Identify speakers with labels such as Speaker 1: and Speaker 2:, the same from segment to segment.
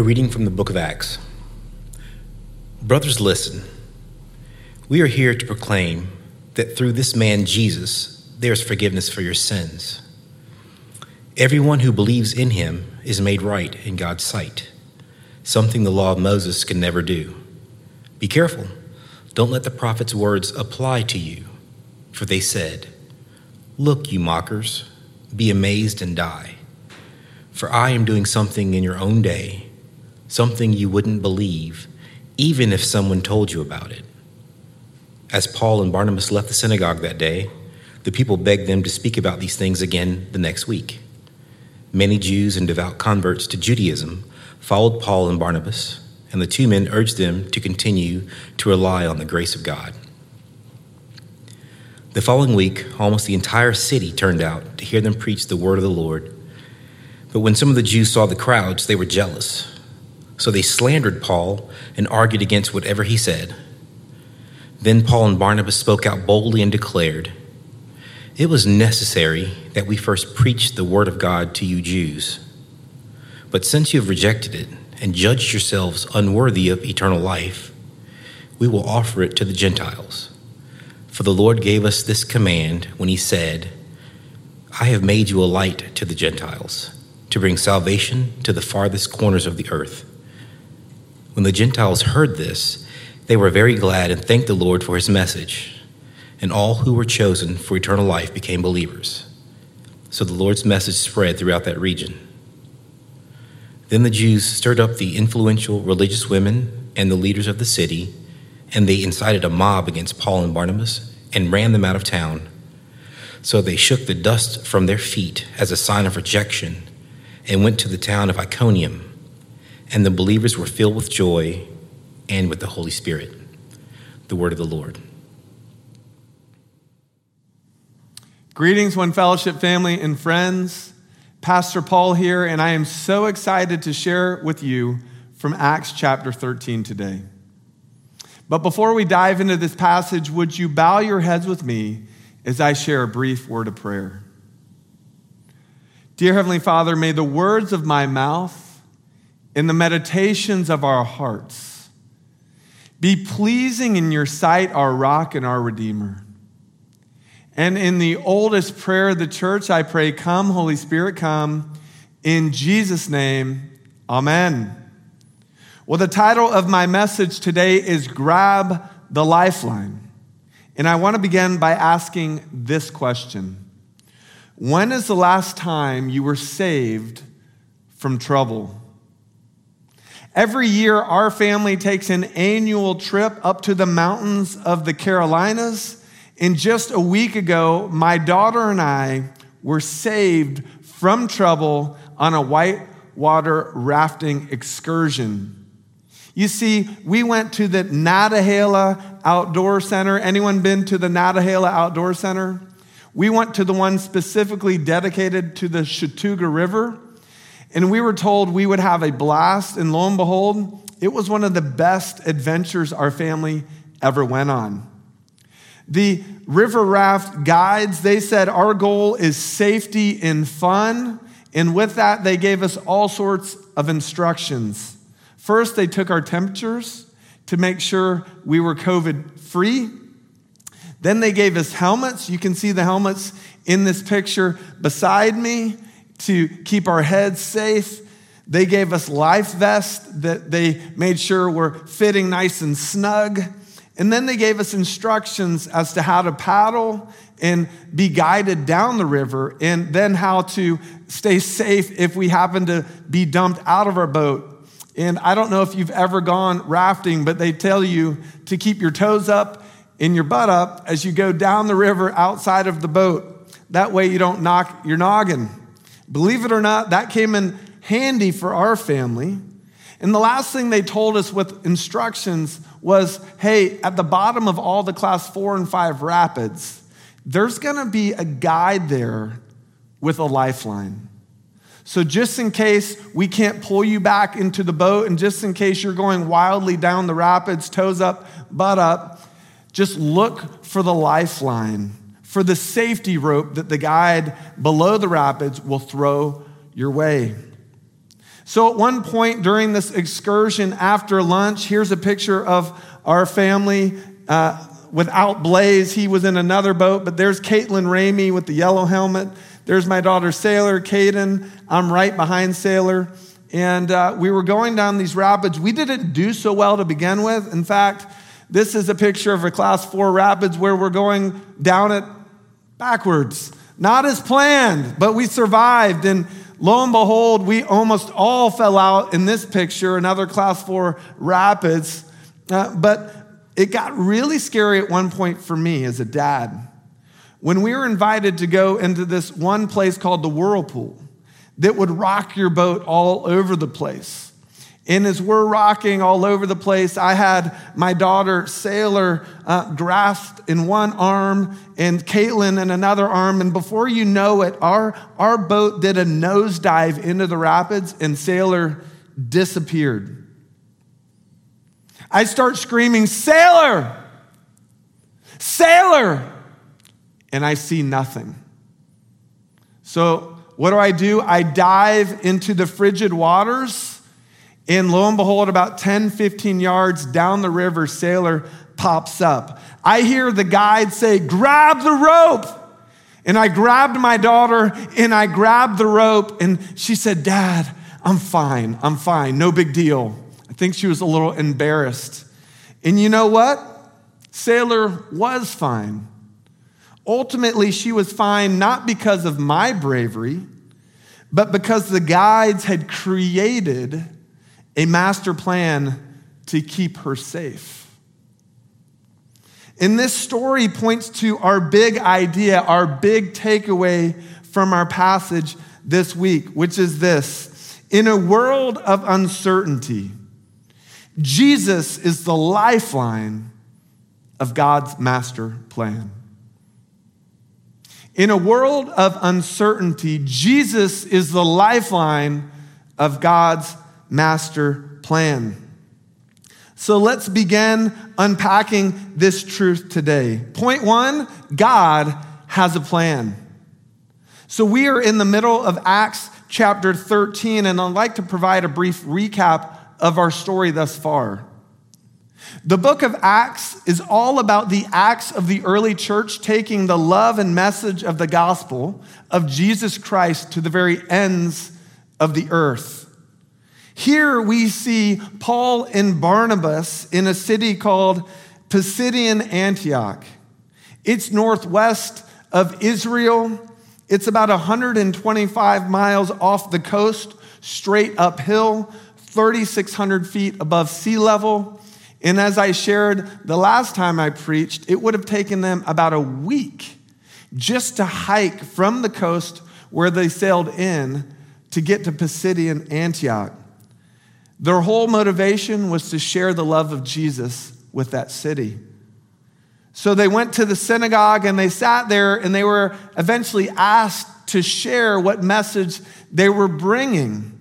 Speaker 1: A reading from the book of Acts. Brothers, listen. We are here to proclaim that through this man Jesus, there is forgiveness for your sins. Everyone who believes in him is made right in God's sight, something the law of Moses can never do. Be careful. Don't let the prophet's words apply to you, for they said, Look, you mockers, be amazed and die. For I am doing something in your own day something you wouldn't believe, even if someone told you about it. As Paul and Barnabas left the synagogue that day, the people begged them to speak about these things again the next week. Many Jews and devout converts to Judaism followed Paul and Barnabas, and the two men urged them to continue to rely on the grace of God. The following week, almost the entire city turned out to hear them preach the word of the Lord. But when some of the Jews saw the crowds, they were jealous so they slandered Paul and argued against whatever he said. Then Paul and Barnabas spoke out boldly and declared, It was necessary that we first preach the word of God to you Jews. But since you have rejected it and judged yourselves unworthy of eternal life, we will offer it to the Gentiles. For the Lord gave us this command when he said, I have made you a light to the Gentiles, to bring salvation to the farthest corners of the earth. When the Gentiles heard this, they were very glad and thanked the Lord for his message. And all who were chosen for eternal life became believers. So the Lord's message spread throughout that region. Then the Jews stirred up the influential religious women and the leaders of the city, and they incited a mob against Paul and Barnabas and ran them out of town. So they shook the dust from their feet as a sign of rejection and went to the town of Iconium and the believers were filled with joy and with the Holy Spirit. The word of the Lord.
Speaker 2: Greetings, One Fellowship family and friends. Pastor Paul here, and I am so excited to share with you from Acts chapter 13 today. But before we dive into this passage, would you bow your heads with me as I share a brief word of prayer? Dear Heavenly Father, may the words of my mouth in the meditations of our hearts. Be pleasing in your sight, our rock and our redeemer. And in the oldest prayer of the church, I pray, Come, Holy Spirit, come. In Jesus' name, Amen. Well, the title of my message today is Grab the Lifeline. And I want to begin by asking this question When is the last time you were saved from trouble? Every year, our family takes an annual trip up to the mountains of the Carolinas. And just a week ago, my daughter and I were saved from trouble on a whitewater rafting excursion. You see, we went to the Nantahala Outdoor Center. Anyone been to the Nantahala Outdoor Center? We went to the one specifically dedicated to the Chattooga River. And we were told we would have a blast, and lo and behold, it was one of the best adventures our family ever went on. The river raft guides, they said our goal is safety and fun. And with that, they gave us all sorts of instructions. First, they took our temperatures to make sure we were COVID free. Then they gave us helmets. You can see the helmets in this picture beside me to keep our heads safe. They gave us life vests that they made sure were fitting nice and snug. And then they gave us instructions as to how to paddle and be guided down the river, and then how to stay safe if we happen to be dumped out of our boat. And I don't know if you've ever gone rafting, but they tell you to keep your toes up and your butt up as you go down the river outside of the boat. That way you don't knock your noggin. Believe it or not, that came in handy for our family. And the last thing they told us with instructions was hey, at the bottom of all the class four and five rapids, there's gonna be a guide there with a lifeline. So, just in case we can't pull you back into the boat, and just in case you're going wildly down the rapids, toes up, butt up, just look for the lifeline for the safety rope that the guide below the rapids will throw your way. So, at one point during this excursion after lunch, here's a picture of our family uh, without Blaze. He was in another boat, but there's Caitlin Ramey with the yellow helmet. There's my daughter Sailor, Caden. I'm right behind Sailor. And uh, we were going down these rapids. We didn't do so well to begin with. In fact, this is a picture of a class four rapids where we're going down it backwards. Not as planned, but we survived. And lo and behold, we almost all fell out in this picture, another class four rapids. Uh, but it got really scary at one point for me as a dad. When we were invited to go into this one place called the Whirlpool that would rock your boat all over the place. And as we're rocking all over the place, I had my daughter Sailor uh, grasped in one arm and Caitlin in another arm. And before you know it, our, our boat did a nosedive into the rapids and Sailor disappeared. I start screaming, Sailor! Sailor! And I see nothing. So, what do I do? I dive into the frigid waters, and lo and behold, about 10, 15 yards down the river, Sailor pops up. I hear the guide say, Grab the rope! And I grabbed my daughter and I grabbed the rope, and she said, Dad, I'm fine. I'm fine. No big deal. I think she was a little embarrassed. And you know what? Sailor was fine. Ultimately, she was fine not because of my bravery, but because the guides had created a master plan to keep her safe. And this story points to our big idea, our big takeaway from our passage this week, which is this In a world of uncertainty, Jesus is the lifeline of God's master plan. In a world of uncertainty, Jesus is the lifeline of God's master plan. So let's begin unpacking this truth today. Point one God has a plan. So we are in the middle of Acts chapter 13, and I'd like to provide a brief recap of our story thus far. The book of Acts is all about the acts of the early church taking the love and message of the gospel of Jesus Christ to the very ends of the earth. Here we see Paul and Barnabas in a city called Pisidian Antioch. It's northwest of Israel. It's about 125 miles off the coast, straight uphill 3,600 feet above sea level. And as I shared the last time I preached, it would have taken them about a week just to hike from the coast where they sailed in to get to Pisidian Antioch. Their whole motivation was to share the love of Jesus with that city. So they went to the synagogue and they sat there and they were eventually asked to share what message they were bringing.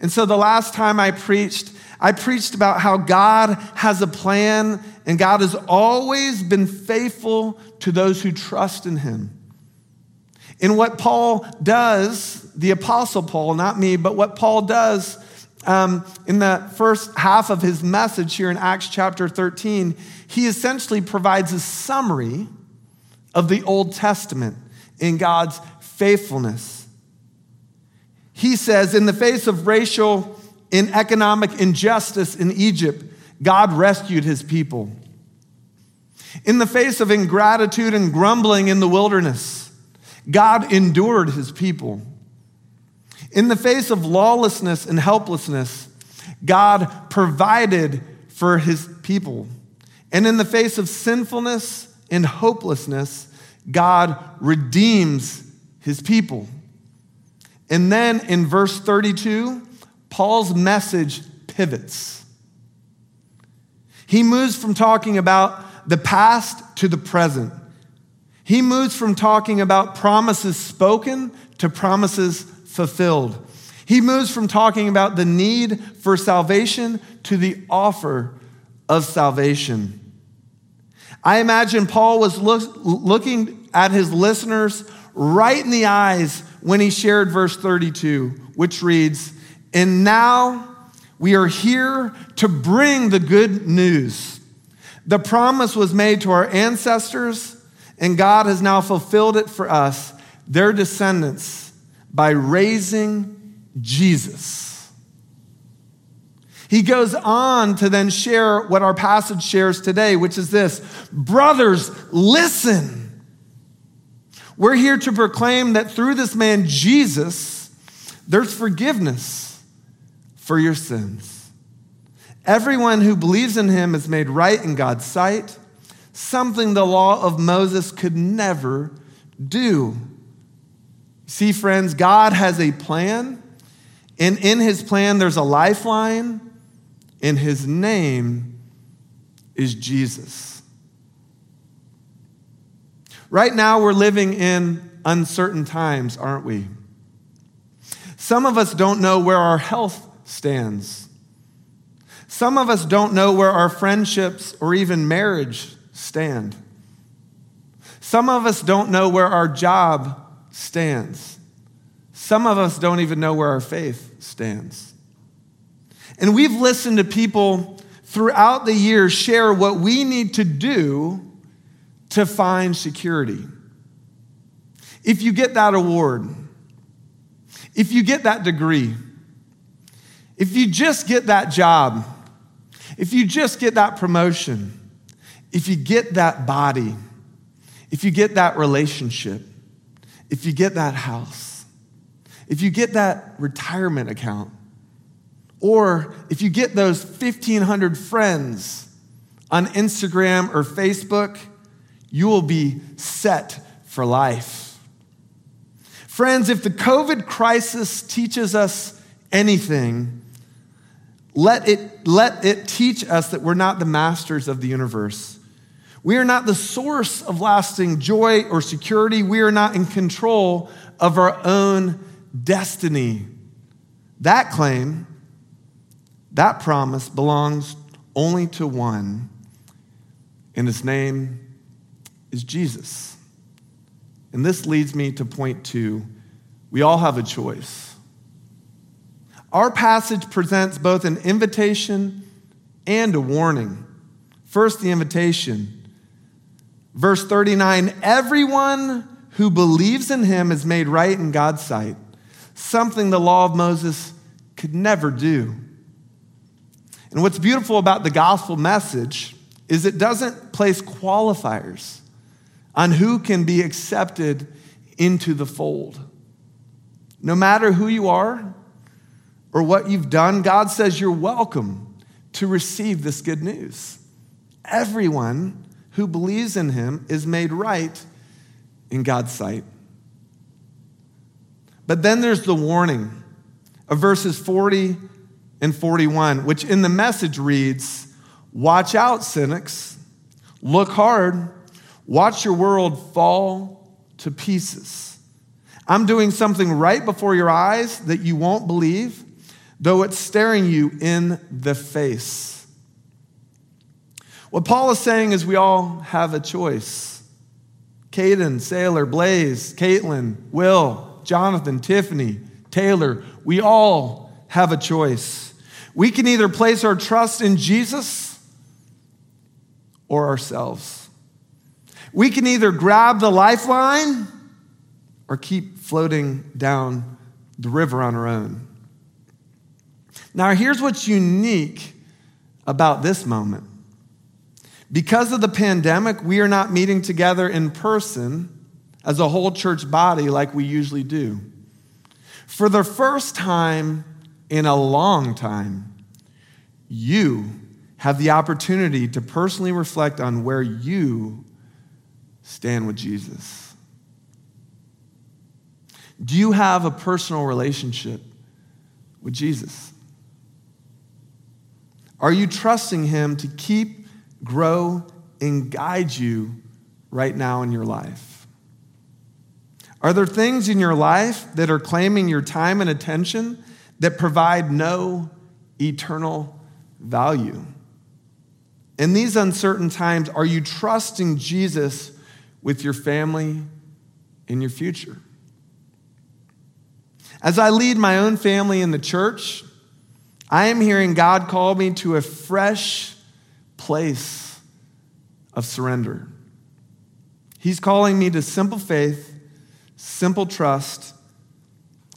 Speaker 2: And so the last time I preached, I preached about how God has a plan and God has always been faithful to those who trust in him. And what Paul does, the Apostle Paul, not me, but what Paul does um, in the first half of his message here in Acts chapter 13, he essentially provides a summary of the Old Testament in God's faithfulness. He says, in the face of racial and economic injustice in Egypt, God rescued his people. In the face of ingratitude and grumbling in the wilderness, God endured his people. In the face of lawlessness and helplessness, God provided for his people. And in the face of sinfulness and hopelessness, God redeems his people. And then in verse 32, Paul's message pivots. He moves from talking about the past to the present. He moves from talking about promises spoken to promises fulfilled. He moves from talking about the need for salvation to the offer of salvation. I imagine Paul was look, looking at his listeners right in the eyes when he shared verse 32, which reads, And now we are here to bring the good news. The promise was made to our ancestors, and God has now fulfilled it for us, their descendants, by raising Jesus. He goes on to then share what our passage shares today, which is this Brothers, listen. We're here to proclaim that through this man, Jesus, there's forgiveness for your sins. Everyone who believes in him is made right in God's sight, something the law of Moses could never do. See, friends, God has a plan, and in his plan, there's a lifeline, and his name is Jesus. Right now, we're living in uncertain times, aren't we? Some of us don't know where our health stands. Some of us don't know where our friendships or even marriage stand. Some of us don't know where our job stands. Some of us don't even know where our faith stands. And we've listened to people throughout the years share what we need to do to find security. If you get that award, if you get that degree, if you just get that job, if you just get that promotion, if you get that body, if you get that relationship, if you get that house, if you get that retirement account, or if you get those 1,500 friends on Instagram or Facebook, you will be set for life. Friends, if the COVID crisis teaches us anything, let it, let it teach us that we're not the masters of the universe. We are not the source of lasting joy or security. We are not in control of our own destiny. That claim, that promise belongs only to one, and his name is Jesus. And this leads me to point two we all have a choice. Our passage presents both an invitation and a warning. First, the invitation. Verse 39 Everyone who believes in him is made right in God's sight, something the law of Moses could never do. And what's beautiful about the gospel message is it doesn't place qualifiers on who can be accepted into the fold. No matter who you are, or what you've done, God says you're welcome to receive this good news. Everyone who believes in him is made right in God's sight. But then there's the warning of verses 40 and 41, which in the message reads Watch out, cynics. Look hard. Watch your world fall to pieces. I'm doing something right before your eyes that you won't believe though it's staring you in the face. What Paul is saying is we all have a choice. Caden, Sailor, Blaze, Caitlin, Will, Jonathan, Tiffany, Taylor, we all have a choice. We can either place our trust in Jesus or ourselves. We can either grab the lifeline or keep floating down the river on our own. Now, here's what's unique about this moment. Because of the pandemic, we are not meeting together in person as a whole church body like we usually do. For the first time in a long time, you have the opportunity to personally reflect on where you stand with Jesus. Do you have a personal relationship with Jesus? Are you trusting Him to keep, grow, and guide you right now in your life? Are there things in your life that are claiming your time and attention that provide no eternal value? In these uncertain times, are you trusting Jesus with your family and your future? As I lead my own family in the church, I am hearing God call me to a fresh place of surrender. He's calling me to simple faith, simple trust,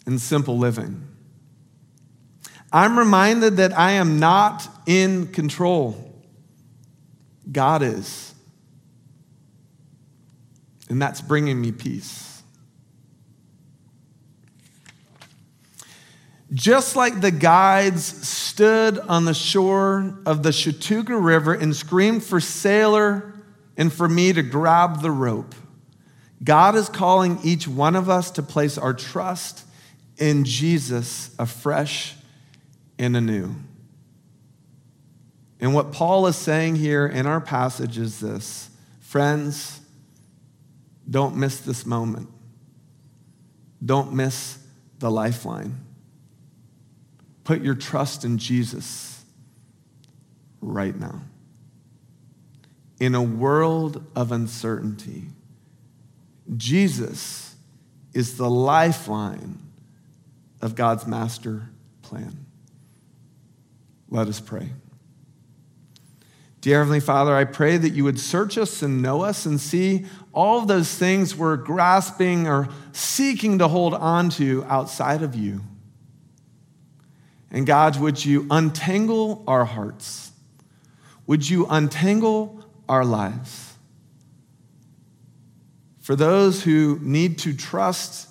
Speaker 2: and simple living. I'm reminded that I am not in control. God is. And that's bringing me peace. Just like the guides stood on the shore of the Chattooga River and screamed for Sailor and for me to grab the rope, God is calling each one of us to place our trust in Jesus afresh and anew. And what Paul is saying here in our passage is this friends, don't miss this moment. Don't miss the lifeline. Put your trust in Jesus right now. In a world of uncertainty, Jesus is the lifeline of God's master plan. Let us pray. Dear Heavenly Father, I pray that you would search us and know us and see all those things we're grasping or seeking to hold on to outside of you. And God, would you untangle our hearts? Would you untangle our lives? For those who need to trust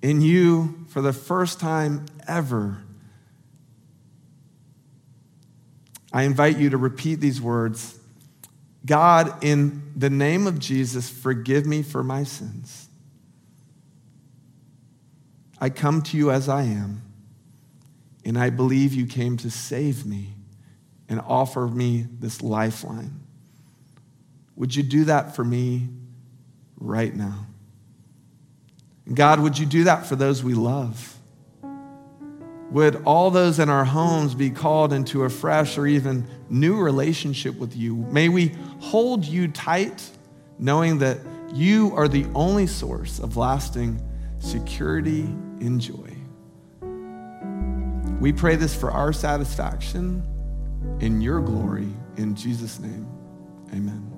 Speaker 2: in you for the first time ever, I invite you to repeat these words God, in the name of Jesus, forgive me for my sins. I come to you as I am, and I believe you came to save me and offer me this lifeline. Would you do that for me right now? God, would you do that for those we love? Would all those in our homes be called into a fresh or even new relationship with you? May we hold you tight, knowing that you are the only source of lasting security and joy. We pray this for our satisfaction in your glory. In Jesus' name, amen.